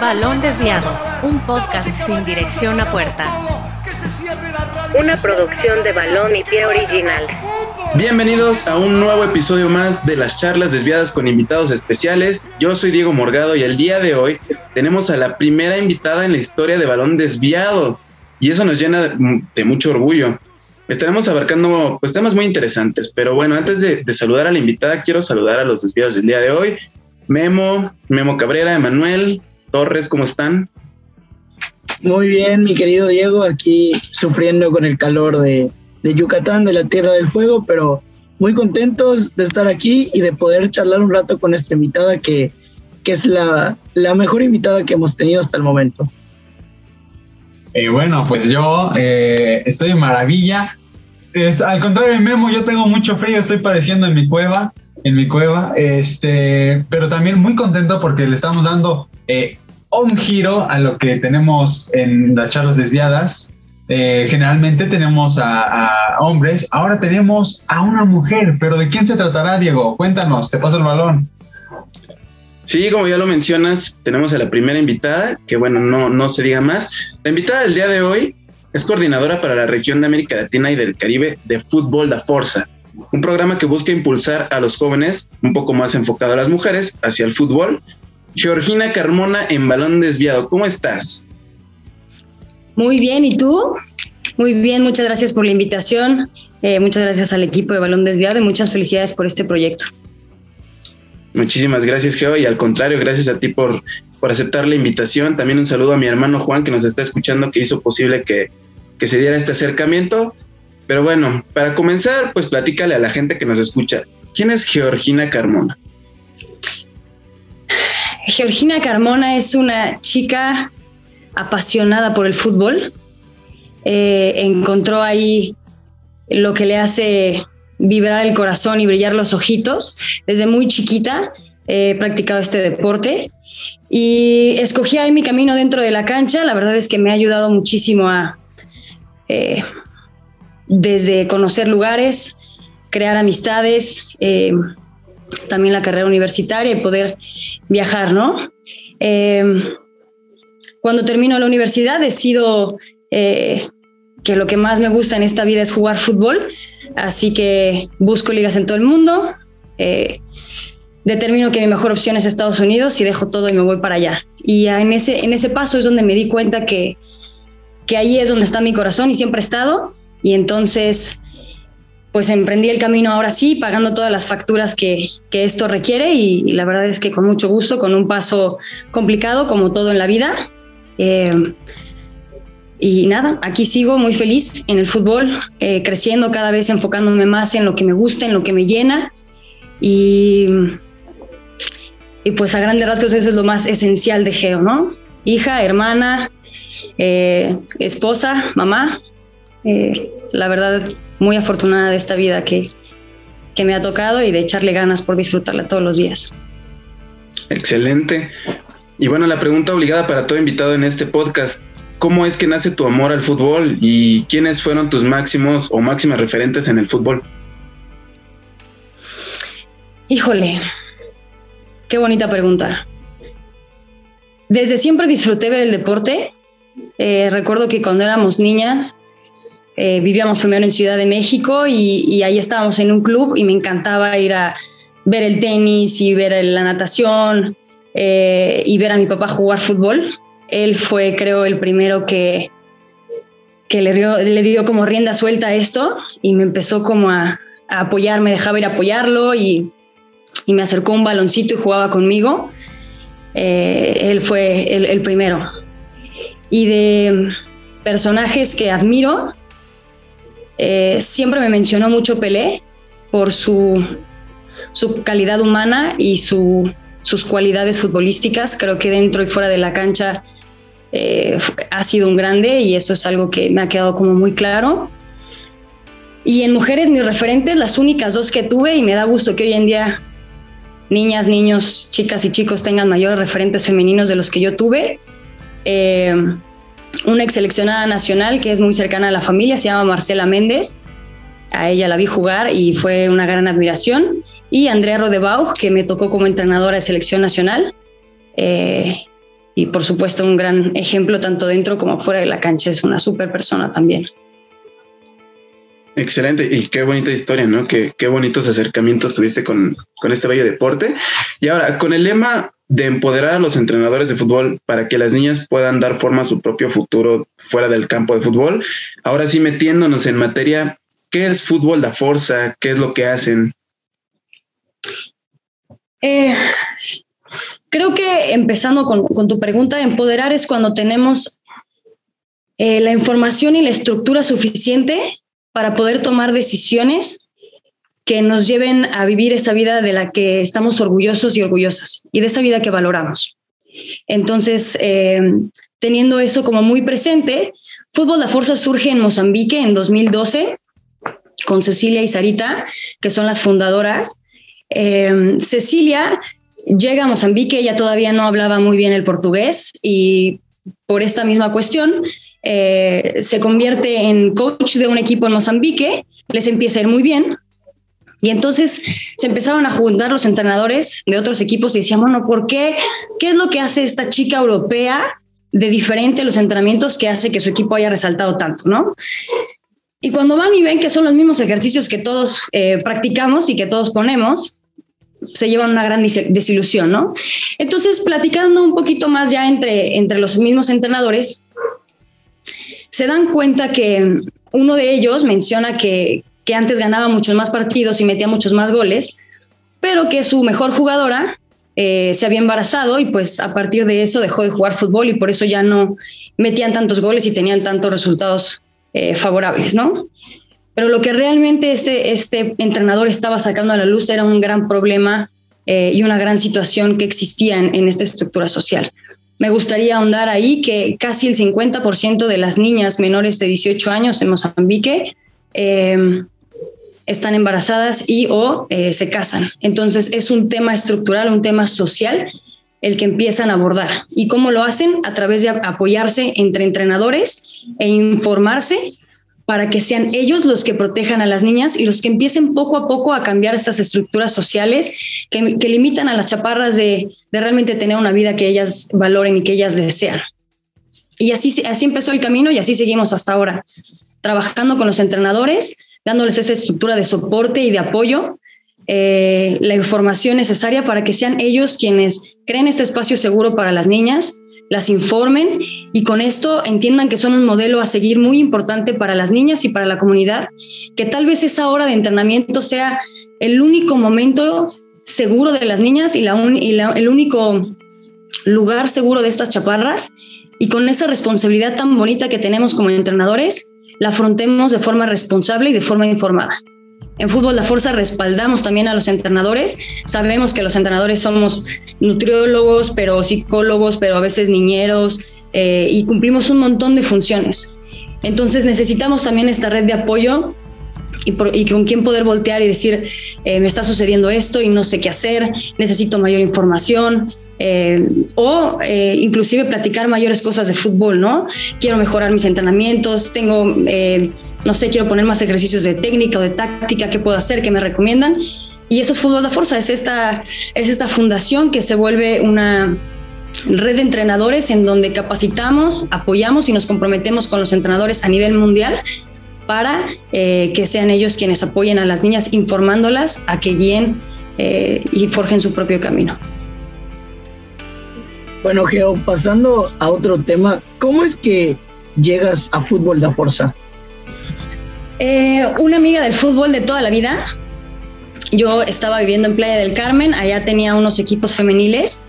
Balón Desviado, un podcast sin dirección a puerta. Una producción de Balón y Pie Originals. Bienvenidos a un nuevo episodio más de las charlas desviadas con invitados especiales. Yo soy Diego Morgado y el día de hoy tenemos a la primera invitada en la historia de Balón Desviado y eso nos llena de mucho orgullo. Estaremos abarcando pues temas muy interesantes, pero bueno, antes de, de saludar a la invitada, quiero saludar a los desviados del día de hoy. Memo, Memo Cabrera, Emanuel, Torres, ¿cómo están? Muy bien, mi querido Diego, aquí sufriendo con el calor de, Yucatán, de la Tierra del Fuego, pero muy contentos de estar aquí y de poder charlar un rato con nuestra invitada, que, que es la, la mejor invitada que hemos tenido hasta el momento. Eh, bueno, pues yo eh, estoy en maravilla. Es, al contrario de Memo, yo tengo mucho frío, estoy padeciendo en mi cueva, en mi cueva, este, pero también muy contento porque le estamos dando eh, un giro a lo que tenemos en las charlas desviadas. Eh, generalmente tenemos a, hombres, ahora tenemos a una mujer, pero ¿de quién se tratará, Diego? Cuéntanos, te paso el balón. Sí, como ya lo mencionas, tenemos a la primera invitada, que bueno, no, no se diga más. La invitada del día de hoy es coordinadora para la región de América Latina y del Caribe de Fútbol da Forza, un programa que busca impulsar a los jóvenes, un poco más enfocado a las mujeres, hacia el fútbol Georgina Carmona en balón desviado. ¿Cómo estás? Muy bien, ¿y tú? Muy bien, muchas gracias por la invitación. Eh, muchas gracias al equipo de Balón Desviado y muchas felicidades por este proyecto. Muchísimas gracias, Geo, y al contrario, gracias a ti por, por aceptar la invitación. También un saludo a mi hermano Juan, que nos está escuchando, que hizo posible que, que se diera este acercamiento. Pero bueno, para comenzar, pues platícale a la gente que nos escucha. ¿Quién es Georgina Carmona? Georgina Carmona es una chica apasionada por el fútbol. Eh, encontró ahí lo que le hace vibrar el corazón y brillar los ojitos. Desde muy chiquita he practicado este deporte y escogí ahí mi camino dentro de la cancha. La verdad es que me ha ayudado muchísimo a, eh, desde conocer lugares, crear amistades. Eh, también la carrera universitaria y poder viajar, ¿no? Em, cuando termino la universidad decido eh, que lo que más me gusta en esta vida es jugar fútbol, así que busco ligas en todo el mundo, eh, determino que mi mejor opción es Estados Unidos y dejo todo y me voy para allá. Y en ese, en ese paso es donde me di cuenta que, que ahí es donde está mi corazón y siempre he estado, y entonces pues emprendí el camino ahora sí, pagando todas las facturas que, esto requiere y, la verdad es que con mucho gusto, con un paso complicado como todo en la vida. Eh, y nada, aquí sigo muy feliz en el fútbol, eh, creciendo cada vez, enfocándome más en lo que me gusta, en lo que me llena. Y, y pues a grandes rasgos eso es lo más esencial de Geo, ¿no? Hija, hermana, eh, esposa, mamá. la verdad, muy afortunada de esta vida que, que me ha tocado y de echarle ganas por disfrutarla todos los días. Excelente. Y bueno, la pregunta obligada para todo invitado en este podcast, ¿cómo es que nace tu amor al fútbol y quiénes fueron tus máximos o máximas referentes en el fútbol? Híjole, qué bonita pregunta. Desde siempre disfruté ver el deporte. Eh, recuerdo que cuando éramos niñas eh, vivíamos primero en Ciudad de México y, ahí estábamos en un club y me encantaba ir a ver el tenis y ver la natación eh, y ver a mi papá jugar fútbol. Él fue, creo, el primero que, que le, le dio como rienda suelta a esto y me empezó como a, apoyar, me dejaba ir a apoyarlo y, y, me acercó un baloncito y jugaba conmigo. Eh, él fue el, el primero. Y de personajes que admiro, eh, siempre me mencionó mucho Pelé por su, su calidad humana y su, sus cualidades futbolísticas. Creo que dentro y fuera de la cancha eh, ha sido un grande y eso es algo que me ha quedado como muy claro. Y en mujeres, mis referentes, las únicas dos que tuve, y me da gusto que hoy en día niñas, niños, chicas y chicos tengan mayores referentes femeninos de los que yo tuve. Eh, una ex seleccionada nacional que es muy cercana a la familia, se llama Marcela Méndez. A ella la vi jugar y fue una gran admiración. Y Andrea Rodebauch, que me tocó como entrenadora de selección nacional. Eh, y por supuesto un gran ejemplo tanto dentro como fuera de la cancha. Es una súper persona también. Excelente y qué bonita historia, ¿no? Qué, qué bonitos acercamientos tuviste con, con este bello deporte. Y ahora, con el lema de empoderar a los entrenadores de fútbol para que las niñas puedan dar forma a su propio futuro fuera del campo de fútbol, ahora sí metiéndonos en materia, ¿qué es fútbol da fuerza? ¿Qué es lo que hacen? Eh, creo que empezando con, con, tu pregunta, empoderar es cuando tenemos eh, la información y la estructura suficiente para poder tomar decisiones que nos lleven a vivir esa vida de la que estamos orgullosos y orgullosas y de esa vida que valoramos. Entonces, eh, teniendo eso como muy presente, Fútbol La Fuerza surge en Mozambique en 2012 con Cecilia y Sarita, que son las fundadoras. Eh, Cecilia llega a Mozambique, ella todavía no hablaba muy bien el portugués y por esta misma cuestión eh, se convierte en coach de un equipo en Mozambique, les empieza a ir muy bien. Y entonces se empezaron a juntar los entrenadores de otros equipos y decían, bueno, ¿por qué? ¿Qué es lo que hace esta chica europea de diferente los entrenamientos que hace que su equipo haya resaltado tanto, ¿no? Y cuando van y ven que son los mismos ejercicios que todos eh, practicamos y que todos ponemos, se llevan una gran desilusión, ¿no? Entonces, platicando un poquito más ya entre, entre los mismos entrenadores, se dan cuenta que uno de ellos menciona que, que antes ganaba muchos más partidos y metía muchos más goles, pero que su mejor jugadora eh, se había embarazado y pues a partir de eso dejó de jugar fútbol y por eso ya no metían tantos goles y tenían tantos resultados eh, favorables, ¿no? Pero lo que realmente este, este entrenador estaba sacando a la luz era un gran problema eh, y una gran situación que existía en, en esta estructura social. Me gustaría ahondar ahí que casi el 50% de las niñas menores de 18 años en Mozambique eh, están embarazadas y o eh, se casan. Entonces es un tema estructural, un tema social el que empiezan a abordar. ¿Y cómo lo hacen? A través de apoyarse entre entrenadores e informarse para que sean ellos los que protejan a las niñas y los que empiecen poco a poco a cambiar estas estructuras sociales que, limitan a las chaparras de, realmente tener una vida que ellas valoren y que ellas desean. Y así, así empezó el camino y así seguimos hasta ahora, trabajando con los entrenadores, dándoles esa estructura de soporte y de apoyo, eh, la información necesaria para que sean ellos quienes creen este espacio seguro para las niñas, las informen y con esto entiendan que son un modelo a seguir muy importante para las niñas y para la comunidad, que tal vez esa hora de entrenamiento sea el único momento seguro de las niñas y, la y el único lugar seguro de estas chaparras y con esa responsabilidad tan bonita que tenemos como entrenadores, la afrontemos de forma responsable y de forma informada. En Fútbol La Fuerza respaldamos también a los entrenadores. Sabemos que los entrenadores somos nutriólogos, pero psicólogos, pero a veces niñeros, eh, y cumplimos un montón de funciones. Entonces necesitamos también esta red de apoyo y, con quién poder voltear y decir, eh, me está sucediendo esto y no sé qué hacer, necesito mayor información. Eh, o inclusive platicar mayores cosas de fútbol, ¿no? Quiero mejorar mis entrenamientos, tengo no sé, quiero poner más ejercicios de técnica o de táctica, ¿qué puedo hacer? ¿Qué me recomiendan? Y eso es Fútbol de Fuerza, es esta, es esta fundación que se vuelve una red de entrenadores en donde capacitamos, apoyamos y nos comprometemos con los entrenadores a nivel mundial para eh, que sean ellos quienes apoyen a las niñas informándolas a que guíen eh, y forjen su propio camino. Bueno, Geo, pasando a otro tema, ¿cómo es que llegas a Fútbol de Fuerza? Eh, una amiga del fútbol de toda la vida. Yo estaba viviendo en Playa del Carmen, allá tenía unos equipos femeniles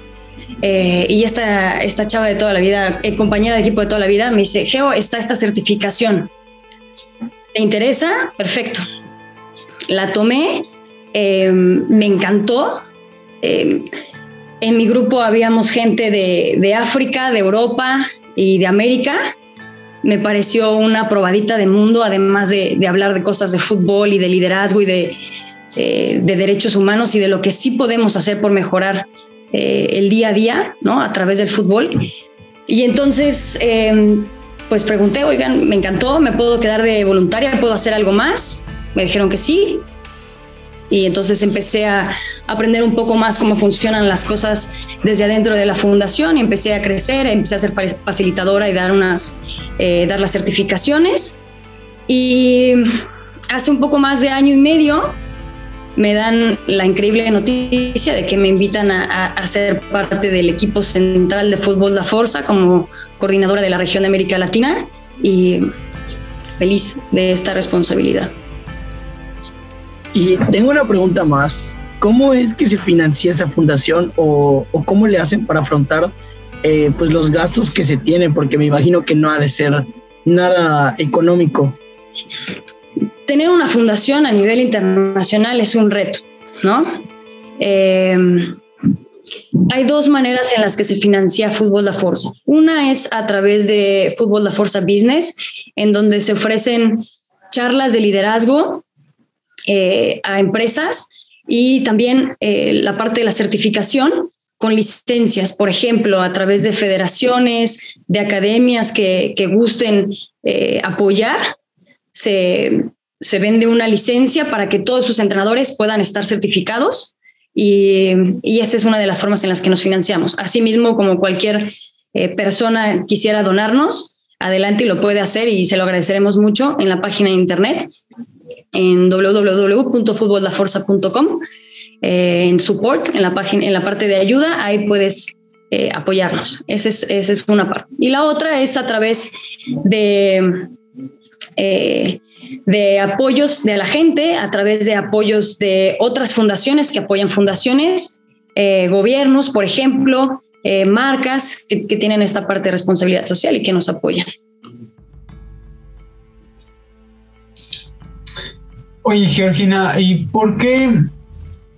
eh, y esta, esta chava de toda la vida, eh, compañera de equipo de toda la vida, me dice, Geo, está esta certificación. ¿Te interesa? Perfecto. La tomé, me encantó. En mi grupo habíamos gente de, de África, de Europa y de América me pareció una probadita de mundo, además de, hablar de cosas de fútbol y de liderazgo y de, eh, de, derechos humanos y de lo que sí podemos hacer por mejorar eh, el día a día, ¿no? A través del fútbol. Y entonces, em, pues pregunté, oigan, me encantó, ¿me puedo quedar de voluntaria? ¿Puedo hacer algo más? Me dijeron que sí. Y entonces empecé a aprender un poco más cómo funcionan las cosas desde adentro de la fundación y empecé a crecer, empecé a ser facilitadora y dar, unas, eh, dar las certificaciones. Y hace un poco más de año y medio me dan la increíble noticia de que me invitan a, a, ser parte del equipo central de fútbol La Forza como coordinadora de la región de América Latina y feliz de esta responsabilidad. Y tengo una pregunta más. ¿Cómo es que se financia esa fundación o, cómo le hacen para afrontar eh, pues los gastos que se tienen? Porque me imagino que no ha de ser nada económico tener una fundación a nivel internacional es un reto, ¿no? Em, hay dos maneras en las que se financia Fútbol La Forza. Una es a través de Fútbol La Forza Business, en donde se ofrecen charlas de liderazgo eh, a empresas y también eh, la parte de la certificación con licencias, por ejemplo, a través de federaciones, de academias que, gusten eh, apoyar, se, se vende una licencia para que todos sus entrenadores puedan estar certificados y, y esta es una de las formas en las que nos financiamos. Asimismo, como cualquier persona quisiera donarnos, adelante y lo puede hacer y se lo agradeceremos mucho en la página de internet en www.futbollaforza.com eh, en support, en la página, en la parte de ayuda, ahí puedes eh, apoyarnos. Esa es, una parte. Y la otra es a través de eh, de apoyos de la gente, a través de apoyos de otras fundaciones que apoyan fundaciones, eh, gobiernos, por ejemplo, marcas que, tienen esta parte de responsabilidad social y que nos apoyan. Oye, Georgina, ¿y por qué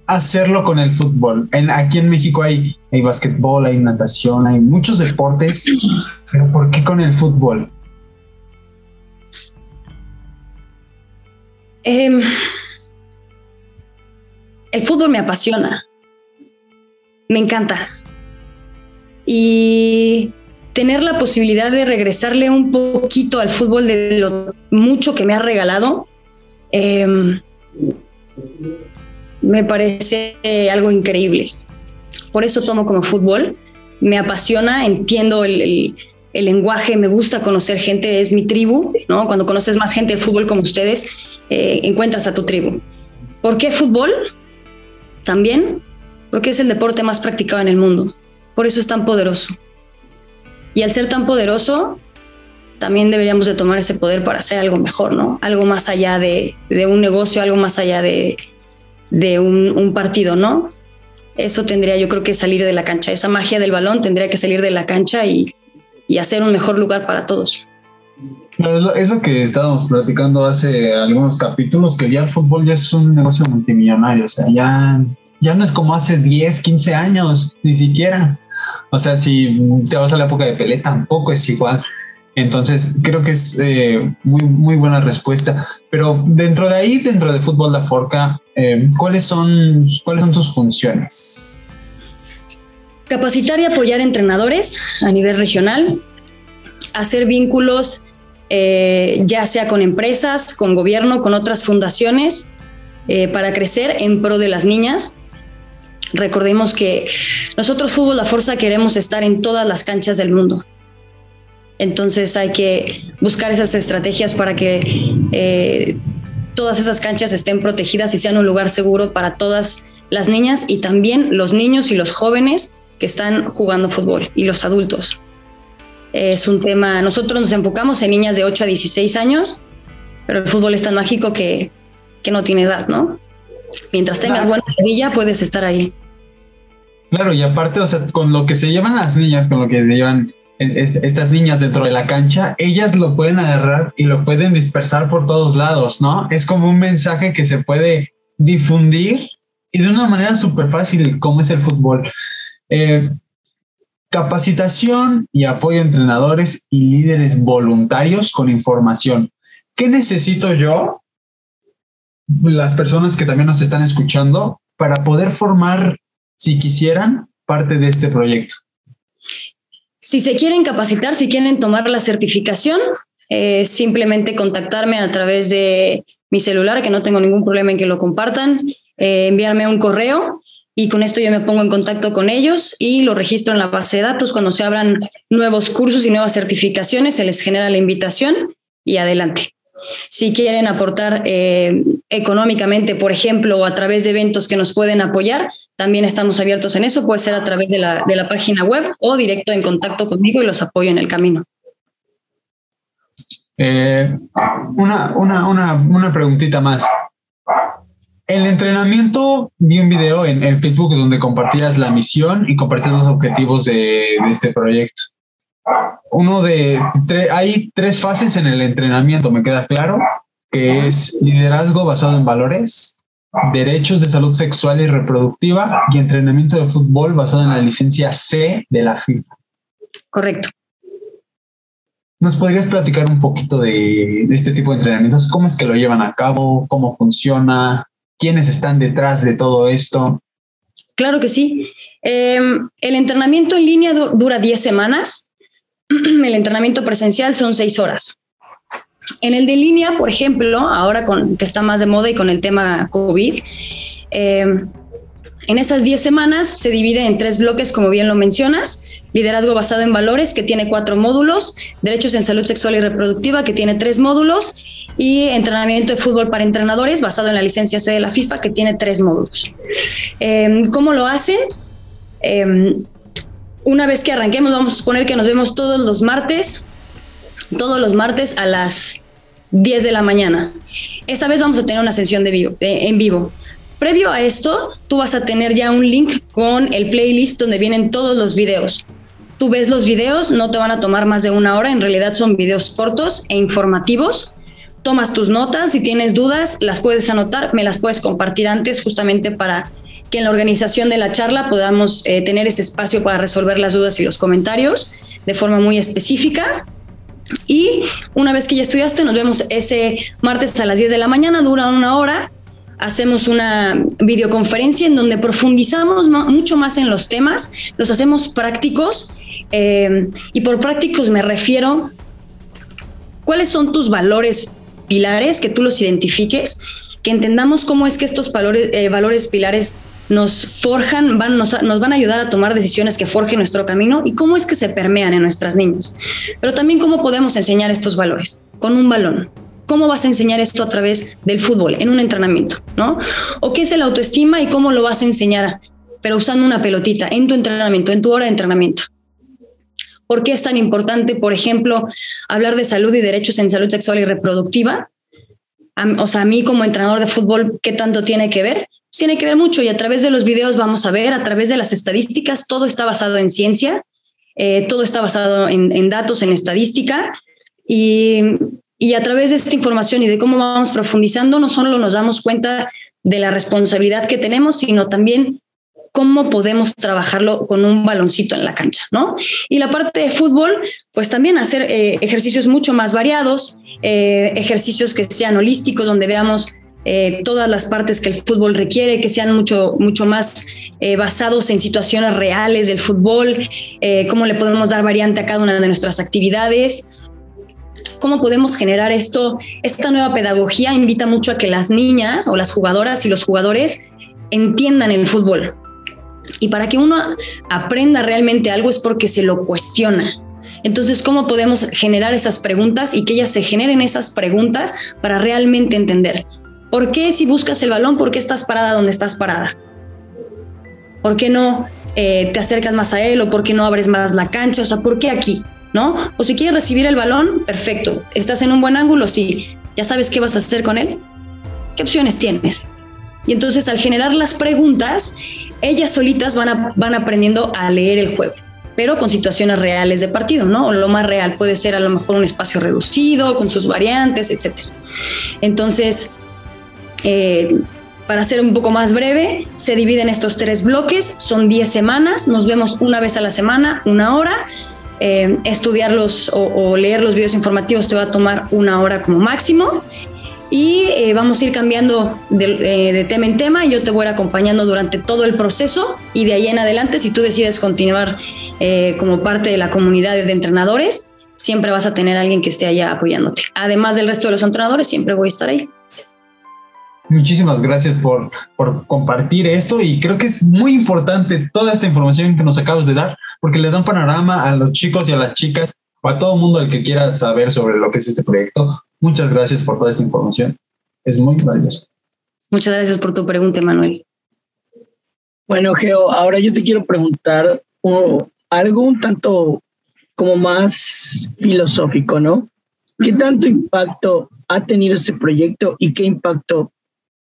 hacerlo con el fútbol? En, aquí en México hay, hay básquetbol, hay natación, hay muchos deportes, pero ¿por qué con el fútbol? Em, el fútbol me apasiona, me encanta. Y tener la posibilidad de regresarle un poquito al fútbol de lo mucho que me ha regalado, em, me parece algo increíble. Por eso tomo como fútbol. Me apasiona, entiendo el, lenguaje, me gusta conocer gente, es mi tribu, ¿no? Cuando conoces más gente de fútbol como ustedes, eh, encuentras a tu tribu. ¿Por qué fútbol? También porque es el deporte más practicado en el mundo. Por eso es tan poderoso. Y al ser tan poderoso, también deberíamos de tomar ese poder para hacer algo mejor, ¿no? Algo más allá de, un negocio, algo más allá de, un, un, partido, ¿no? Eso tendría yo creo que salir de la cancha. Esa magia del balón tendría que salir de la cancha y, y hacer un mejor lugar para todos. es, lo, que estábamos platicando hace algunos capítulos, que ya el fútbol ya es un negocio multimillonario, o sea, ya, ya no es como hace 10, 15 años, ni siquiera. O sea, si te vas a la época de Pelé, tampoco es igual. Entonces, creo que es eh, muy, muy buena respuesta. Pero dentro de ahí, dentro de Fútbol La Forca, eh, ¿cuáles, son, ¿cuáles son tus funciones? Capacitar y apoyar entrenadores a nivel regional, hacer vínculos eh, ya sea con empresas, con gobierno, con otras fundaciones, para crecer en pro de las niñas. Recordemos que nosotros Fútbol La Fuerza queremos estar en todas las canchas del mundo. Entonces hay que buscar esas estrategias para que eh, todas esas canchas estén protegidas y sean un lugar seguro para todas las niñas y también los niños y los jóvenes que están jugando fútbol y los adultos. Es un tema, nosotros nos enfocamos en niñas de 8 a 16 años, pero el fútbol es tan mágico que, que no tiene edad, ¿no? Mientras tengas buena rodilla, puedes estar ahí. Claro, y aparte, o sea, con lo que se llevan las niñas, con lo que se llevan estas niñas dentro de la cancha, ellas lo pueden agarrar y lo pueden dispersar por todos lados, ¿no? Es como un mensaje que se puede difundir y de una manera súper fácil, como es el fútbol. Eh, capacitación y apoyo a entrenadores y líderes voluntarios con información. ¿Qué necesito yo, las personas que también nos están escuchando, para poder formar, si quisieran, parte de este proyecto? Si se quieren capacitar, si quieren tomar la certificación, eh, simplemente contactarme a través de mi celular, que no tengo ningún problema en que lo compartan, eh, enviarme un correo y con esto yo me pongo en contacto con ellos y lo registro en la base de datos. Cuando se abran nuevos cursos y nuevas certificaciones, se les genera la invitación y adelante. Si quieren aportar eh, económicamente, por ejemplo, o a través de eventos que nos pueden apoyar, también estamos abiertos en eso. Puede ser a través de la, de la página web o directo en contacto conmigo y los apoyo en el camino. Eh, una, una, una, una preguntita más. El entrenamiento, vi un video en, en, Facebook donde compartías la misión y compartías los objetivos de, de este proyecto. Uno de, hay tres fases en el entrenamiento, me queda claro, que es liderazgo basado en valores, derechos de salud sexual y reproductiva y entrenamiento de fútbol basado en la licencia C de la FIFA. Correcto. ¿Nos podrías platicar un poquito de, de, este tipo de entrenamientos? ¿Cómo es que lo llevan a cabo? ¿Cómo funciona? ¿Quiénes están detrás de todo esto? Claro que sí. Eh, el entrenamiento en línea dura 10 semanas. El entrenamiento presencial son 6 horas. En el de línea, por ejemplo, ahora con, que está más de moda y con el tema COVID, eh, en esas 10 semanas se divide en tres bloques, como bien lo mencionas. Liderazgo basado en valores, que tiene cuatro módulos. Derechos en salud sexual y reproductiva, que tiene tres módulos. Y entrenamiento de fútbol para entrenadores, basado en la licencia C de la FIFA, que tiene tres módulos. Eh, ¿Cómo lo hacen? Eh, una vez que arranquemos, vamos a suponer que nos vemos todos los martes, todos los martes a las 10 de la mañana. Esta vez vamos a tener una sesión de vivo, de, en vivo. Previo a esto, tú vas a tener ya un link con el playlist donde vienen todos los videos. Tú ves los videos, no te van a tomar más de una hora, en realidad son videos cortos e informativos. Tomas tus notas, si tienes dudas, las puedes anotar, me las puedes compartir antes justamente para que en la organización de la charla podamos eh, tener ese espacio para resolver las dudas y los comentarios de forma muy específica. Y una vez que ya estudiaste, nos vemos ese martes a las 10 de la mañana, dura una hora hacemos una videoconferencia en donde profundizamos mucho más en los temas, los hacemos prácticos eh, y por prácticos me refiero, ¿cuáles son tus valores pilares, que tú los identifiques, que entendamos cómo es que estos valores, eh, valores pilares nos forjan, van, nos, nos, van a ayudar a tomar decisiones que forjen nuestro camino y cómo es que se permean en nuestras niñas. Pero también cómo podemos enseñar estos valores con un balón, ¿Cómo vas a enseñar esto a través del fútbol, en un entrenamiento? ¿no? ¿O qué es el autoestima y cómo lo vas a enseñar? Pero usando una pelotita en tu entrenamiento, en tu hora de entrenamiento. ¿Por qué es tan importante, por ejemplo, hablar de salud y derechos en salud sexual y reproductiva? O sea, a mí como entrenador de fútbol, ¿qué tanto tiene que ver? Tiene que ver mucho y a través de los videos vamos a ver, a través de las estadísticas, todo está basado en ciencia, eh, todo está basado en, datos, en estadística y a través de esta información y de cómo vamos profundizando, no solo nos damos cuenta de la responsabilidad que tenemos, sino también cómo podemos trabajarlo con un baloncito en la cancha, ¿no? Y la parte de fútbol, pues también hacer eh, ejercicios mucho más variados, eh, ejercicios que sean holísticos, donde veamos eh, todas las partes que el fútbol requiere, que sean mucho, mucho más basados en situaciones reales del fútbol, cómo le podemos dar variante a cada una de nuestras actividades cómo podemos generar esto. Esta nueva pedagogía invita mucho a que las niñas o las jugadoras y los jugadores entiendan el fútbol. Y para que uno aprenda realmente algo es porque se lo cuestiona. Entonces, ¿cómo podemos generar esas preguntas y que ellas se generen esas preguntas para realmente entender? ¿Por qué si buscas el balón, por qué estás parada donde estás parada? ¿Por qué no eh, te acercas más a él o por qué no abres más la cancha? O sea, ¿por qué aquí? ¿no? O si quieres recibir el balón, perfecto. ¿Estás en un buen ángulo? Sí. ¿Ya sabes qué vas a hacer con él? ¿Qué opciones tienes? Y entonces al generar las preguntas, ellas solitas van, van aprendiendo a leer el juego, pero con situaciones reales de partido, ¿no? Lo más real puede ser a lo mejor un espacio reducido, con sus variantes, etc. Entonces, eh, para ser un poco más breve, se dividen estos tres bloques, son 10 semanas, nos vemos una vez a la semana, una hora, eh, estudiarlos o, o, leer los videos informativos te va a tomar una hora como máximo. Y eh, vamos a ir cambiando de, eh, de, tema en tema. Yo te voy a ir acompañando durante todo el proceso y de ahí en adelante, si tú decides continuar eh, como parte de la comunidad de entrenadores, siempre vas a tener alguien que esté allá apoyándote. Además del resto de los entrenadores, siempre voy a estar ahí. Muchísimas gracias por, por compartir esto y creo que es muy importante toda esta información que nos acabas de dar porque le dan panorama a los chicos y a las chicas o a todo el mundo al que quiera saber sobre lo que es este proyecto. Muchas gracias por toda esta información. Es muy valioso. Muchas gracias por tu pregunta, Manuel. Bueno, Geo, ahora yo te quiero preguntar algo un tanto como más filosófico, ¿no? ¿Qué tanto impacto ha tenido este proyecto y qué impacto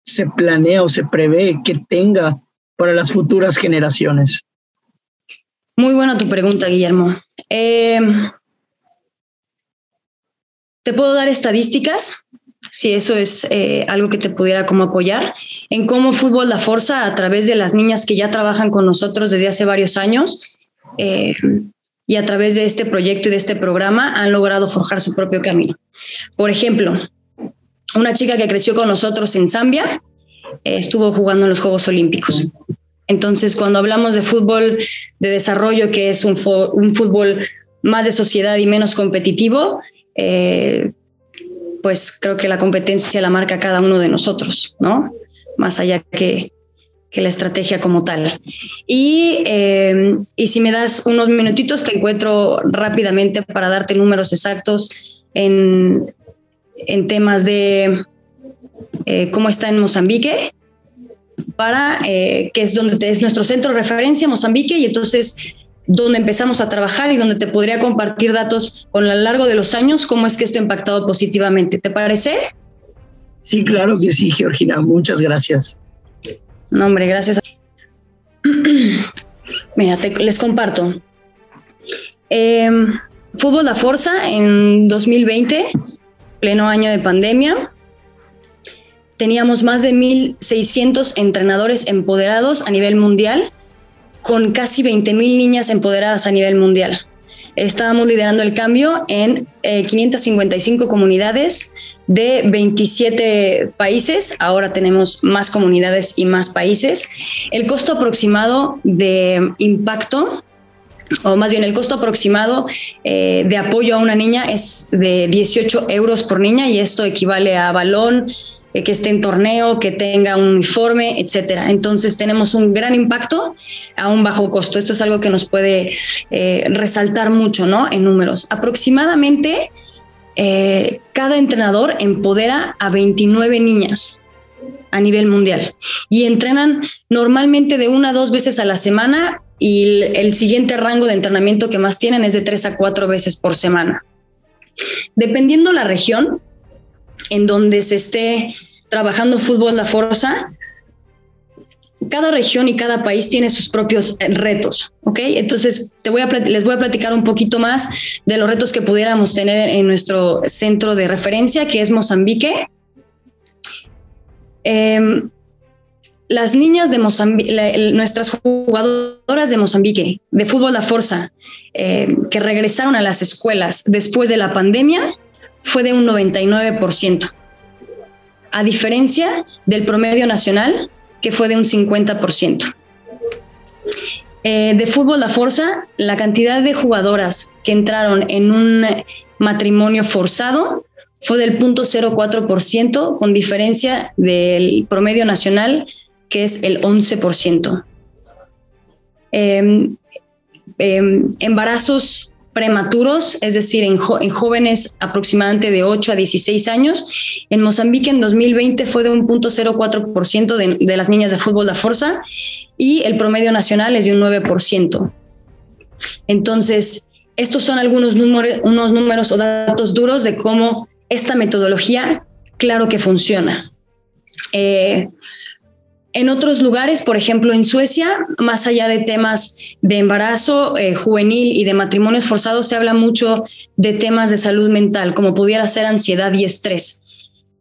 se planea o se prevé que tenga para las futuras generaciones? Muy buena tu pregunta, Guillermo. Em, ¿Te puedo dar estadísticas? Si eso es eh, algo que te pudiera como apoyar, en cómo Fútbol La Forza, a través de las niñas que ya trabajan con nosotros desde hace varios años, eh, y a través de este proyecto y de este programa han logrado forjar su propio camino. Por ejemplo, una chica que creció con nosotros en Zambia eh, estuvo jugando en los Juegos Olímpicos. Entonces, cuando hablamos de fútbol de desarrollo, que es un, fútbol más de sociedad y menos competitivo, eh, pues creo que la competencia la marca cada uno de nosotros, ¿no? Más allá que, que la estrategia como tal. Y, eh, y si me das unos minutitos, te encuentro rápidamente para darte números exactos en, en temas de eh, cómo está en Mozambique, para que es donde es nuestro centro de referencia, Mozambique, y entonces donde empezamos a trabajar y donde te podría compartir datos con lo largo de los años, cómo es que esto ha impactado positivamente. ¿Te parece? Sí, claro que sí, Georgina. Muchas gracias. No, hombre, gracias. Mira, les comparto. Em, Fútbol La Forza en 2020 pleno año de pandemia. Teníamos más de 1.600 entrenadores empoderados a nivel mundial, con casi 20.000 niñas empoderadas a nivel mundial. Estábamos liderando el cambio en 555 eh, comunidades de 27 países. Ahora tenemos más comunidades y más países. El costo aproximado de impacto o más bien el costo aproximado eh, de apoyo a una niña es de 18 euros por niña y esto equivale a balón, que esté en torneo, que tenga un uniforme, etcétera. Entonces tenemos un gran impacto a un bajo costo. Esto es algo que nos puede eh, resaltar mucho, ¿no? En números. Aproximadamente cada entrenador empodera a 29 niñas a nivel mundial y entrenan normalmente de una a dos veces a la semana y el, siguiente rango de entrenamiento que más tienen es de tres a cuatro veces por semana. Dependiendo la región en donde se esté trabajando fútbol la fuerza, cada región y cada país tiene sus propios eh, retos, ¿ok? Entonces te voy a, les voy a platicar un poquito más de los retos que pudiéramos tener en nuestro centro de referencia, que es Mozambique. Eh, las niñas de Mozambique, nuestras jugadoras de Mozambique, de fútbol a fuerza, eh, que regresaron a las escuelas después de la pandemia, fue de un 99%, a diferencia del promedio nacional, que fue de un 50%. Eh, de fútbol a fuerza, la cantidad de jugadoras que entraron en un matrimonio forzado fue del 0.04%, con diferencia del promedio nacional, que es el 11%. Em, em, embarazos prematuros, es decir, en, jóvenes aproximadamente de 8 a 16 años. En Mozambique en 2020 fue de un punto de, de las niñas de fútbol de fuerza y el promedio nacional es de un 9%. Entonces, estos son algunos números, unos números o datos duros de cómo esta metodología, claro que funciona. Eh, en otros lugares, por ejemplo en Suecia, más allá de temas de embarazo eh, juvenil y de matrimonios forzados, se habla mucho de temas de salud mental, como pudiera ser ansiedad y estrés.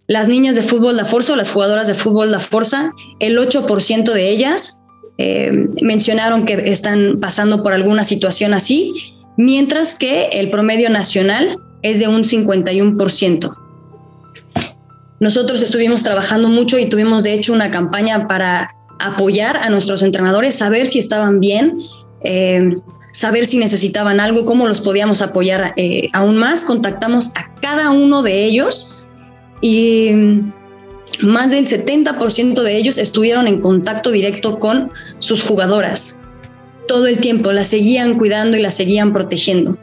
Las niñas de fútbol La Forza o las jugadoras de fútbol La Forza, el 8% de ellas eh, mencionaron que están pasando por alguna situación así, mientras que el promedio nacional es de un 51%. Nosotros estuvimos trabajando mucho y tuvimos de hecho una campaña para apoyar a nuestros entrenadores, saber si estaban bien, eh, saber si necesitaban algo, cómo los podíamos apoyar eh, aún más. Contactamos a cada uno de ellos y, más del 70% de ellos estuvieron en contacto directo con sus jugadoras. Todo el tiempo las seguían cuidando y las seguían protegiendo.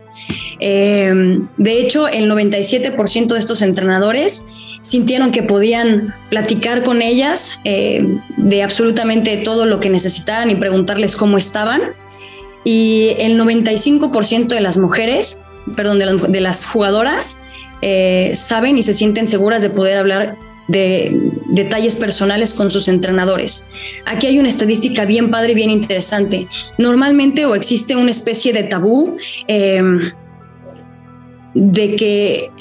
Eh, de hecho, el 97% de estos entrenadores sintieron que podían platicar con ellas eh, de absolutamente todo lo que necesitaran y preguntarles cómo estaban. Y el 95% de las mujeres, perdón, de las, jugadoras, eh, saben y se sienten seguras de poder hablar de detalles personales con sus entrenadores. Aquí hay una estadística bien padre bien interesante. Normalmente o existe una especie de tabú eh, de que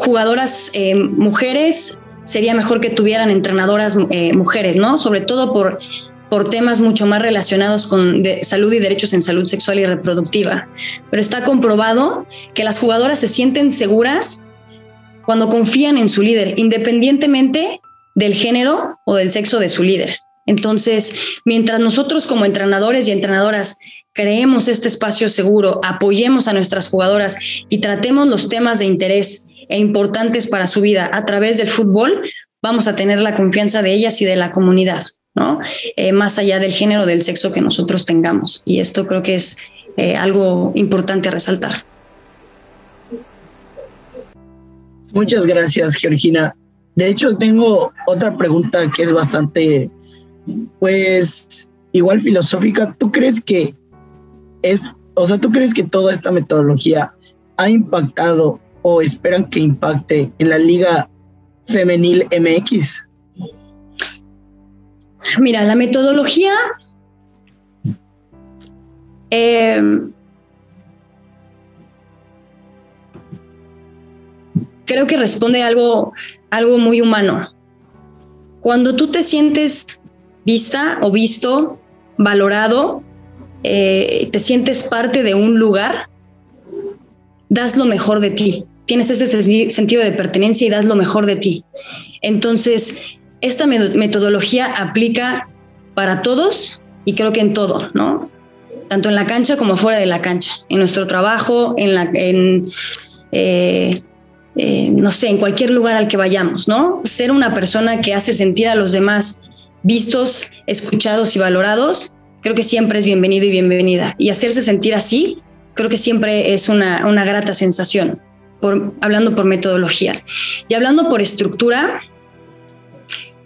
jugadoras eh, mujeres sería mejor que tuvieran entrenadoras eh, mujeres, ¿no? Sobre todo por, por temas mucho más relacionados con salud y derechos en salud sexual y reproductiva. Pero está comprobado que las jugadoras se sienten seguras cuando confían en su líder, independientemente del género o del sexo de su líder. Entonces, mientras nosotros como entrenadores y entrenadoras creemos este espacio seguro, apoyemos a nuestras jugadoras y tratemos los temas de interés e importantes para su vida a través del fútbol, vamos a tener la confianza de ellas y de la comunidad, ¿no? Eh, más allá del género, del sexo que nosotros tengamos. Y esto creo que es eh, algo importante a resaltar. Muchas gracias, Georgina. De hecho, tengo otra pregunta que es bastante, pues, igual filosófica. ¿Tú crees que es, o sea, tú crees que toda esta metodología ha impactado o esperan que impacte en la Liga Femenil MX? Mira, la metodología em, creo que responde a algo, algo muy humano. Cuando tú te sientes vista o visto, valorado, eh, te sientes parte de un lugar, das lo mejor de ti tienes ese sentido de pertenencia y das lo mejor de ti. Entonces, esta metodología aplica para todos y creo que en todo, ¿no? Tanto en la cancha como fuera de la cancha, en nuestro trabajo, en eh, eh, no sé, en cualquier lugar al que vayamos, ¿no? Ser una persona que hace sentir a los demás vistos, escuchados y valorados, creo que siempre es bienvenido y bienvenida. Y hacerse sentir así, creo que siempre es una grata sensación hablando por metodología. Y hablando por estructura,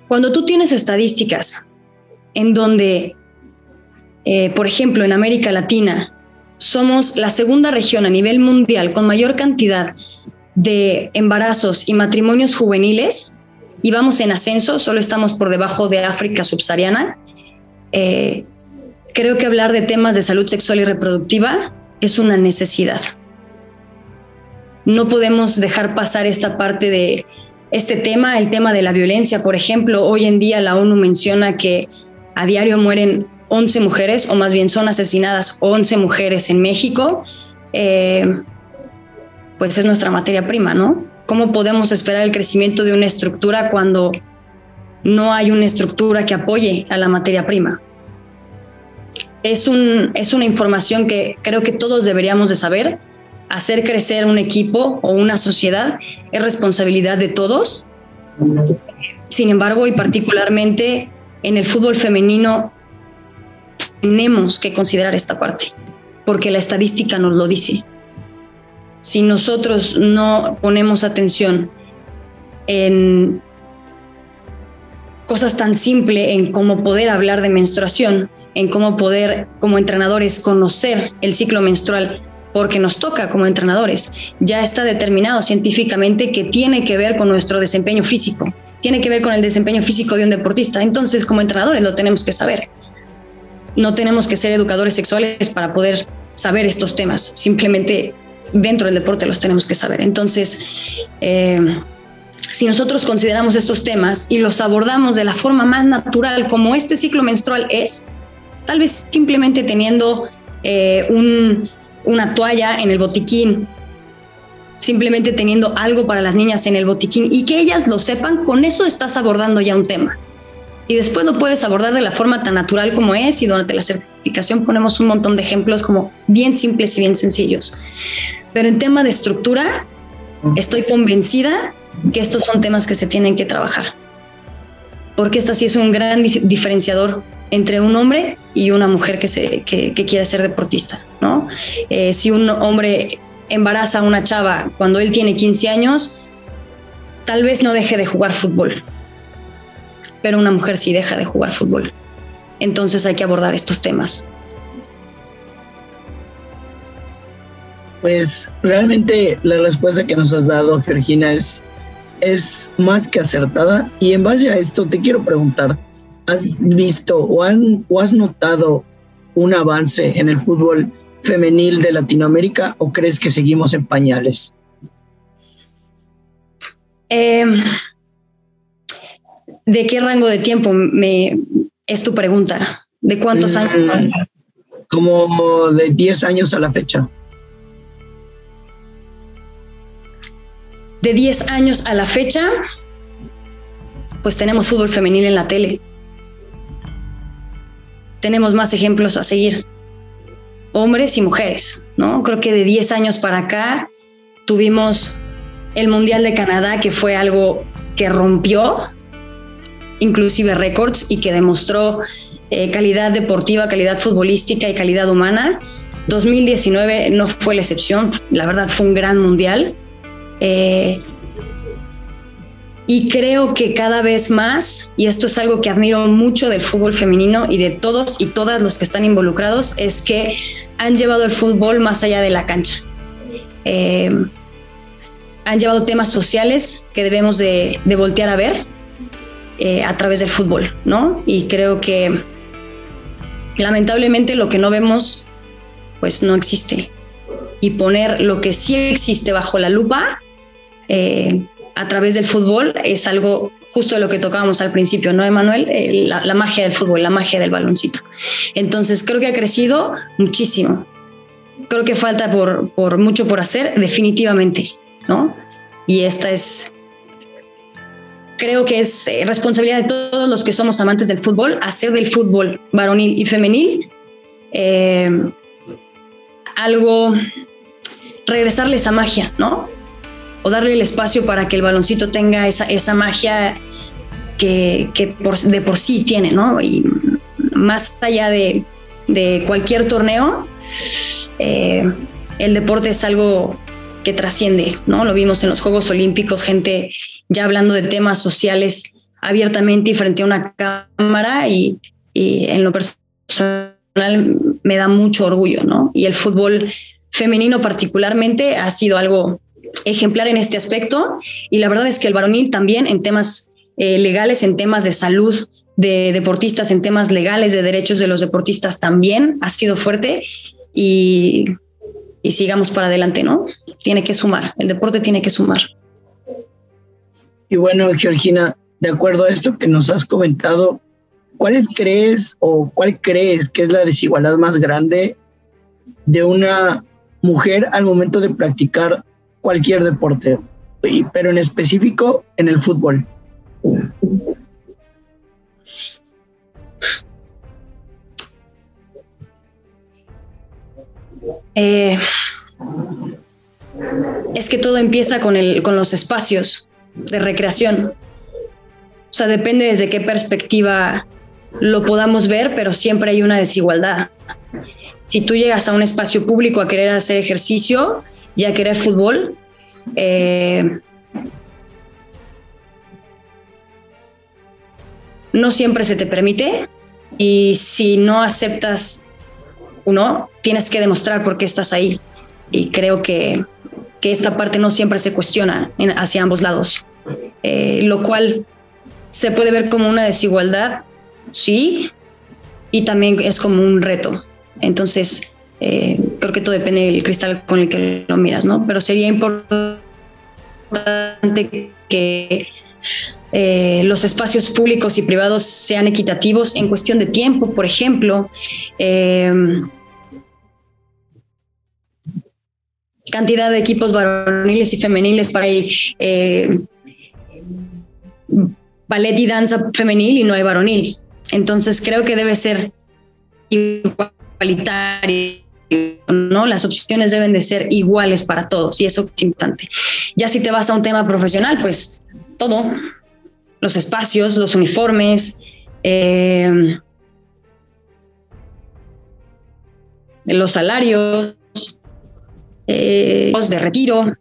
cuando tú tienes estadísticas en donde, eh, por ejemplo, en América Latina, somos la segunda región a nivel mundial con mayor cantidad de embarazos y matrimonios juveniles y vamos en ascenso, solo estamos por debajo de África subsahariana. Eh, creo que hablar de temas de salud sexual y reproductiva es una necesidad no podemos dejar pasar esta parte de este tema, el tema de la violencia. Por ejemplo, hoy en día la ONU menciona que a diario mueren 11 mujeres, o más bien son asesinadas 11 mujeres en México. Eh, pues es nuestra materia prima, ¿no? ¿Cómo podemos esperar el crecimiento de una estructura cuando no hay una estructura que apoye a la materia prima? Es, un, es una información que creo que todos deberíamos de saber, hacer crecer un equipo o una sociedad es responsabilidad de todos. Sin embargo, y particularmente en el fútbol femenino, tenemos que considerar esta parte, porque la estadística nos lo dice. Si nosotros no ponemos atención en cosas tan simples en cómo poder hablar de menstruación, en cómo poder como entrenadores conocer el ciclo menstrual porque nos toca como entrenadores. Ya está determinado científicamente que tiene que ver con nuestro desempeño físico, tiene que ver con el desempeño físico de un deportista. Entonces, como entrenadores lo tenemos que saber. No tenemos que ser educadores sexuales para poder saber estos temas, simplemente dentro del deporte los tenemos que saber. Entonces, eh, si nosotros consideramos estos temas y los abordamos de la forma más natural como este ciclo menstrual es, tal vez simplemente teniendo eh, un, una toalla en el botiquín, simplemente teniendo algo para las niñas en el botiquín y que ellas lo sepan, con eso estás abordando ya un tema. Y después lo puedes abordar de la forma tan natural como es y durante la certificación ponemos un montón de ejemplos como bien simples y bien sencillos. Pero en tema de estructura, estoy convencida que estos son temas que se tienen que trabajar. porque esta sí es un gran diferenciador entre un hombre y una mujer que, quiere ser deportista, ¿no? Eh, si un hombre embaraza a una chava cuando él tiene 15 años, tal vez no deje de jugar fútbol, pero una mujer sí deja de jugar fútbol. Entonces hay que abordar estos temas. Pues realmente la respuesta que nos has dado, Georgina, es, es más que acertada. Y en base a esto te quiero preguntar, ¿has visto o, han, o has notado un avance en el fútbol femenil de Latinoamérica o crees que seguimos en pañales? Em, ¿De qué rango de tiempo me, es tu pregunta? ¿De cuántos mm, años? Como de 10 años a la fecha. De 10 años a la fecha, pues tenemos fútbol femenil en la tele. Tenemos más ejemplos a seguir. Hombres y mujeres, ¿no? Creo que de 10 años para acá tuvimos el Mundial de Canadá, que fue algo que rompió inclusive récords y que demostró eh, calidad deportiva, calidad futbolística y calidad humana. 2019 no fue la excepción, la verdad fue un gran mundial. Eh, y creo que cada vez más, y esto es algo que admiro mucho del fútbol femenino y de todos y todas los que están involucrados, es que han llevado el fútbol más allá de la cancha. Eh, han llevado temas sociales que debemos de, voltear a ver eh, a través del fútbol, ¿no? Y creo que lamentablemente lo que no vemos, pues no existe. Y poner lo que sí existe bajo la lupa eh, a través del fútbol es algo justo de lo que tocábamos al principio, ¿no, Emanuel? Eh, la, magia del fútbol, la magia del baloncito. Entonces creo que ha crecido muchísimo. Creo que falta por, mucho por hacer, definitivamente. ¿no? Y esta es, creo que es eh, responsabilidad de todos los que somos amantes del fútbol, hacer del fútbol varonil y femenil eh, algo, regresarle esa magia, ¿no? O darle el espacio para que el baloncito tenga esa, esa magia que, de por sí tiene, ¿no? Y más allá de, cualquier torneo, eh, el deporte es algo que trasciende, ¿no? Lo vimos en los Juegos Olímpicos, gente ya hablando de temas sociales abiertamente y frente a una cámara y, en lo personal me da mucho orgullo, ¿no? Y el fútbol femenino particularmente ha sido algo ejemplar en este aspecto y la verdad es que el varonil también en temas eh, legales, en temas de salud de deportistas, en temas legales de derechos de los deportistas también ha sido fuerte y y sigamos para adelante, ¿no? Tiene que sumar, el deporte tiene que sumar. Y bueno, Georgina, de acuerdo a esto que nos has comentado, ¿cuáles crees o cuál crees que es la desigualdad más grande de una mujer al momento de practicar cualquier deporte, pero en específico en el fútbol? Eh, es que todo empieza con, el, con los espacios de recreación. O sea, depende desde qué perspectiva lo podamos ver, pero siempre hay una desigualdad. Si tú llegas a un espacio público a querer hacer ejercicio y a querer fútbol, eh, no siempre se te permite y si no aceptas uno, tienes que demostrar por qué estás ahí. Y creo que, esta parte no siempre se cuestiona hacia ambos lados, eh, lo cual se puede ver como una desigualdad, sí, y también es como un reto. Entonces, eh, creo que todo depende del cristal con el que lo miras, ¿no? Pero sería importante que eh, los espacios públicos y privados sean equitativos en cuestión de tiempo, por ejemplo. cantidad de equipos varoniles y femeniles para eh, ballet y danza femenil y no hay varonil. Entonces creo que debe ser igualitario. ¿no? Las opciones deben de ser iguales para todos y eso es importante. Ya si te vas a un tema profesional, pues todo, los espacios, los uniformes, eh, los salarios, eh, de retiro,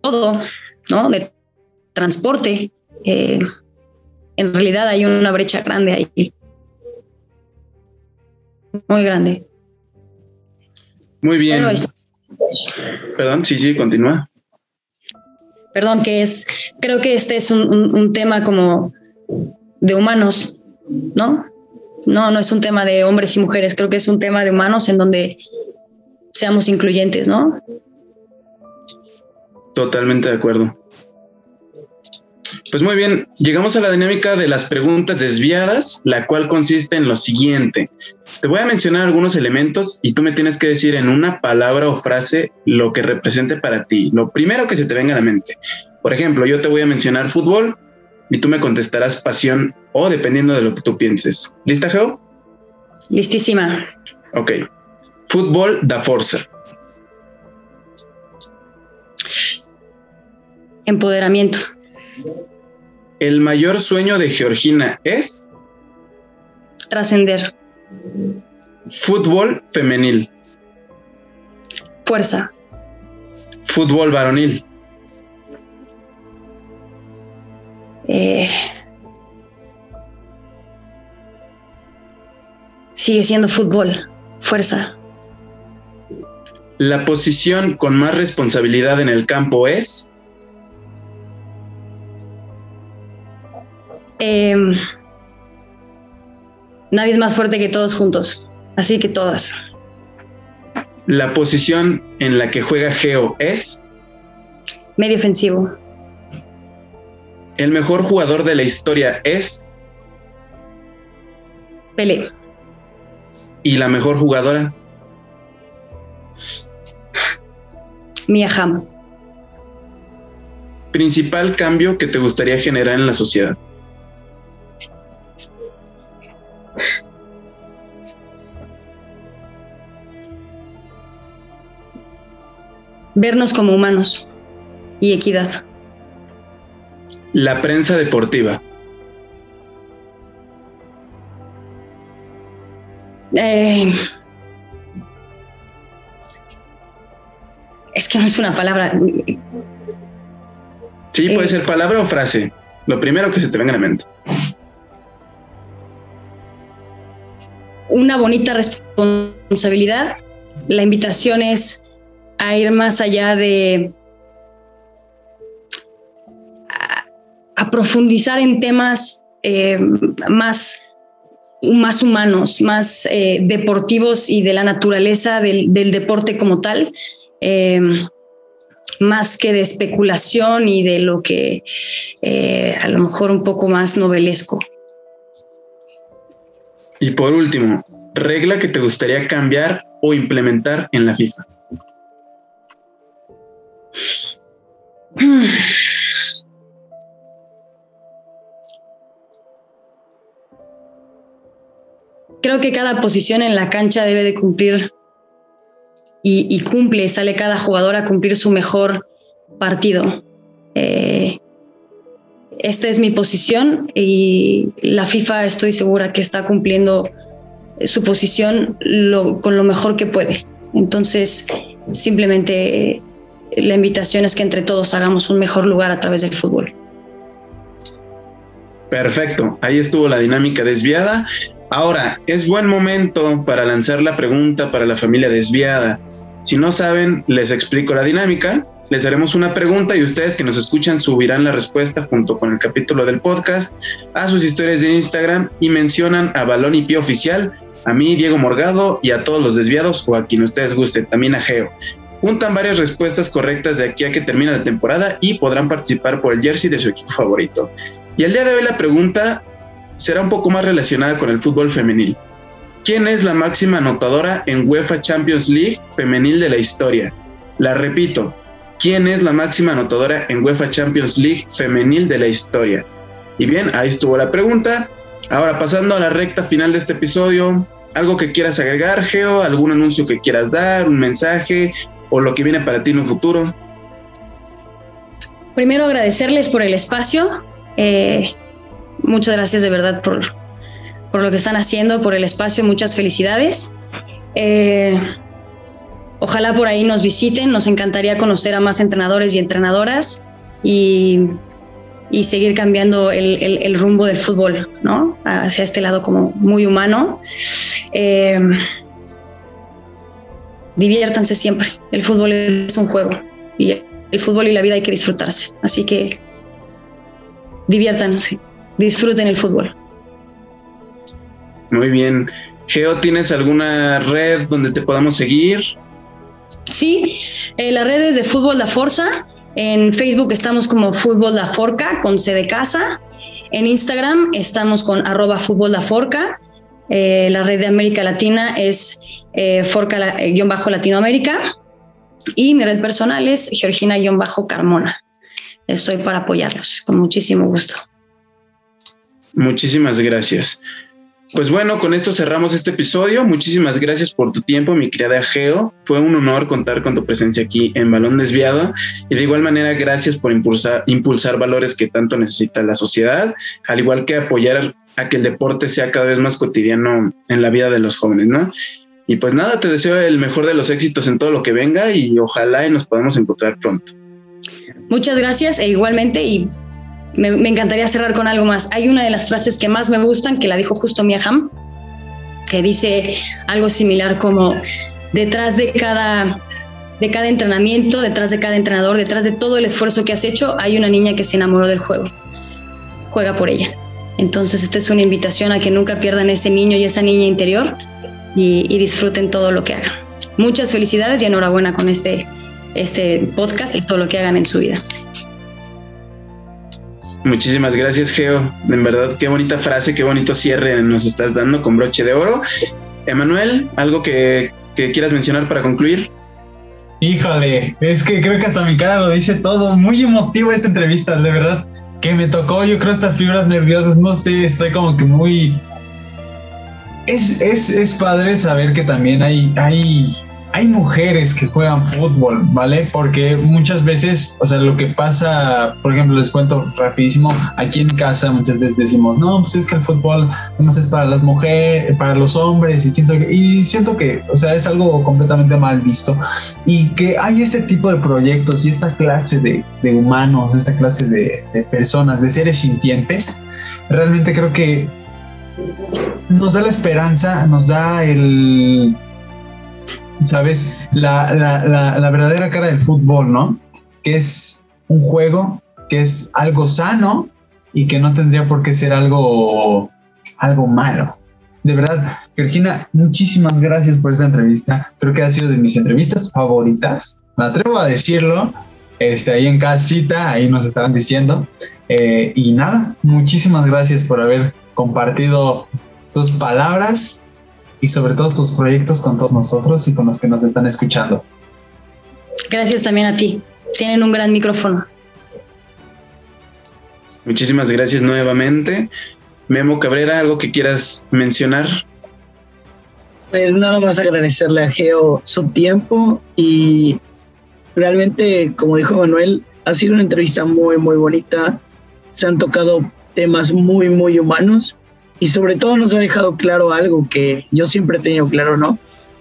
todo, ¿no? De transporte. Eh, en realidad hay una brecha grande ahí. Muy grande. Muy bien. Perdón, sí, sí, continúa. Perdón, que es, creo que este es un tema como de humanos, ¿no? No, no es un tema de hombres y mujeres, creo que es un tema de humanos en donde seamos incluyentes, ¿no? Totalmente de acuerdo. Pues muy bien, llegamos a la dinámica de las preguntas desviadas, la cual consiste en lo siguiente. Te voy a mencionar algunos elementos y tú me tienes que decir en una palabra o frase lo que represente para ti, lo primero que se te venga a la mente. Por ejemplo, yo te voy a mencionar fútbol y tú me contestarás pasión o dependiendo de lo que tú pienses. ¿Lista, Geo? Listísima. Ok. Fútbol da fuerza. Empoderamiento. El mayor sueño de Georgina es trascender. Fútbol femenil. Fuerza. Fútbol varonil. Eh, sigue siendo fútbol, fuerza. La posición con más responsabilidad en el campo es. Em, nadie es más fuerte que todos juntos, así que todas. La posición en la que juega Geo es. Medio ofensivo. El mejor jugador de la historia es. Pelé. ¿Y la mejor jugadora? Mia Hamm. Principal cambio que te gustaría generar en la sociedad. Vernos como humanos y equidad. La prensa deportiva. Eh, es que no es una palabra. Sí, puede eh, ser palabra o frase. Lo primero que se te venga a la mente. Una bonita responsabilidad. La invitación es a ir más allá de a, profundizar en temas eh, más más humanos, más eh, deportivos y de la naturaleza del, deporte como tal, em, más que de especulación y de lo que eh, a lo mejor un poco más novelesco. Y por último, regla que te gustaría cambiar o implementar en la FIFA. creo que cada posición en la cancha debe de cumplir y, cumple, sale cada jugador a cumplir su mejor partido. Eh, esta es mi posición y la FIFA estoy segura que está cumpliendo su posición con lo mejor que puede. Entonces, simplemente la invitación es que entre todos hagamos un mejor lugar a través del fútbol. Perfecto, ahí estuvo la dinámica desviada. Ahora, es buen momento para lanzar la pregunta para la familia desviada. Si no saben, les explico la dinámica. Les haremos una pregunta y ustedes que nos escuchan subirán la respuesta junto con el capítulo del podcast a sus historias de Instagram y mencionan a Balón y Pie Oficial, a mí, Diego Morgado, y a todos los desviados o a quien ustedes gusten, también a Geo. Juntan varias respuestas correctas de aquí a que termine la temporada y podrán participar por el jersey de su equipo favorito. Y el día de hoy la pregunta será un poco más relacionada con el fútbol femenil. ¿Quién es la máxima anotadora en UEFA Champions League femenil de la historia? La repito, ¿quién es la máxima anotadora en UEFA Champions League femenil de la historia? Y bien, ahí estuvo la pregunta. Ahora pasando a la recta final de este episodio, ¿algo que quieras agregar, Geo? ¿Algún anuncio que quieras dar? ¿Un mensaje? ¿O lo que viene para ti en un futuro? Primero agradecerles por el espacio Eh, muchas gracias de verdad por, por lo que están haciendo, por el espacio, muchas felicidades. Eh, ojalá por ahí nos visiten, nos encantaría conocer a más entrenadores y entrenadoras y, seguir cambiando el, rumbo del fútbol, ¿no? Hacia este lado como muy humano. Eh, diviértanse siempre. El fútbol es un juego y el fútbol y la vida hay que disfrutarse. Así que diviértanse, disfruten el fútbol. Muy bien. Geo, ¿tienes alguna red donde te podamos seguir? Sí, eh, las redes de Fútbol La Forza. En Facebook estamos como Fútbol La Forca con C de casa. En Instagram estamos con arroba Fútbol La Forca. Eh, la red de América Latina es eh, Forca-Latinoamérica. Y mi red personal es Georgina-Carmona. Estoy para apoyarlos con muchísimo gusto. Muchísimas gracias. Pues bueno, con esto cerramos este episodio. Muchísimas gracias por tu tiempo, mi querida Geo. Fue un honor contar con tu presencia aquí en Balón Desviado. Y de igual manera, gracias por impulsar, impulsar valores que tanto necesita la sociedad, al igual que apoyar a que el deporte sea cada vez más cotidiano en la vida de los jóvenes, ¿no? Y pues nada, te deseo el mejor de los éxitos en todo lo que venga y ojalá y nos podamos encontrar pronto. Muchas gracias e igualmente y me, encantaría cerrar con algo más. Hay una de las frases que más me gustan, que la dijo justo Mia Hamm, que dice algo similar como detrás de cada, de cada entrenamiento, detrás de cada entrenador, detrás de todo el esfuerzo que has hecho, hay una niña que se enamoró del juego. Juega por ella. Entonces, esta es una invitación a que nunca pierdan ese niño y esa niña interior y, y disfruten todo lo que hagan. Muchas felicidades y enhorabuena con este, este podcast y todo lo que hagan en su vida. Muchísimas gracias, Geo. En verdad, qué bonita frase, qué bonito cierre nos estás dando con broche de oro. Emanuel, ¿algo que, quieras mencionar para concluir? Híjole, es que creo que hasta mi cara lo dice todo. Muy emotivo esta entrevista, de verdad. Que me tocó, yo creo, estas fibras nerviosas. No sé, estoy como que muy. Es, es, es padre saber que también hay, hay hay mujeres que juegan fútbol, ¿vale? Porque muchas veces, o sea, lo que pasa, por ejemplo, les cuento rapidísimo, aquí en casa muchas veces decimos, no, pues es que el fútbol no es para las mujeres, para los hombres y quién sabe Y siento que, o sea, es algo completamente mal visto. Y que hay este tipo de proyectos y esta clase de, humanos, esta clase de, de personas, de seres sintientes, realmente creo que nos da la esperanza, nos da el ¿sabes? La, la, verdadera cara del fútbol, ¿no? Que es un juego, que es algo sano y que no tendría por qué ser algo, algo malo. De verdad, Georgina, muchísimas gracias por esta entrevista. Creo que ha sido de mis entrevistas favoritas. Me atrevo a decirlo. Este, ahí en casita, ahí nos estarán diciendo. Eh, y nada, muchísimas gracias por haber compartido tus palabras y sobre todo tus proyectos con todos nosotros y con los que nos están escuchando. Gracias también a ti. Tienen un gran micrófono. Muchísimas gracias nuevamente. Memo Cabrera, ¿algo que quieras mencionar? Pues nada más agradecerle a Geo su tiempo y realmente, como dijo Manuel, ha sido una entrevista muy, muy bonita. Se han tocado temas muy, muy humanos y sobre todo nos ha dejado claro algo que yo siempre he tenido claro, ¿no?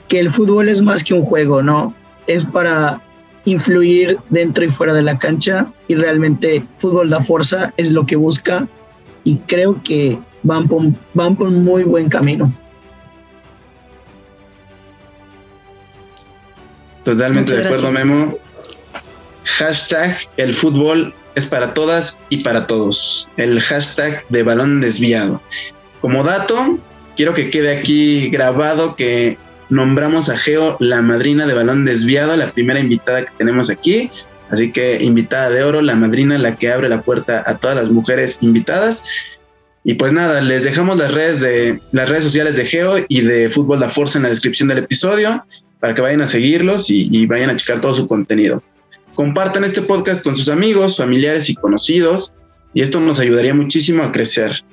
Que el fútbol es más que un juego, ¿no? Es para influir dentro y fuera de la cancha y realmente fútbol da fuerza es lo que busca y creo que van por, van por muy buen camino. Totalmente de acuerdo, Memo. Hashtag el fútbol es para todas y para todos. El hashtag de balón desviado. Como dato, quiero que quede aquí grabado que nombramos a Geo la madrina de balón desviado, la primera invitada que tenemos aquí. Así que invitada de oro, la madrina, la que abre la puerta a todas las mujeres invitadas. Y pues nada, les dejamos las redes de las redes sociales de Geo y de Fútbol La Fuerza en la descripción del episodio para que vayan a seguirlos y, y vayan a checar todo su contenido. Compartan este podcast con sus amigos, familiares y conocidos y esto nos ayudaría muchísimo a crecer.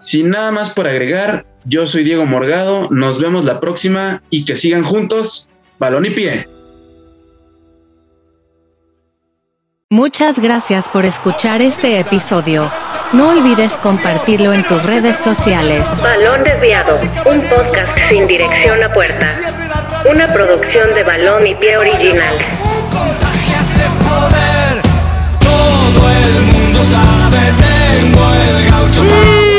Sin nada más por agregar, yo soy Diego Morgado, nos vemos la próxima y que sigan juntos, balón y pie. Muchas gracias por escuchar este episodio. No olvides compartirlo en tus redes sociales. Balón Desviado, un podcast sin dirección a puerta. Una producción de Balón y Pie Originals. todo el mundo sabe, tengo el gaucho.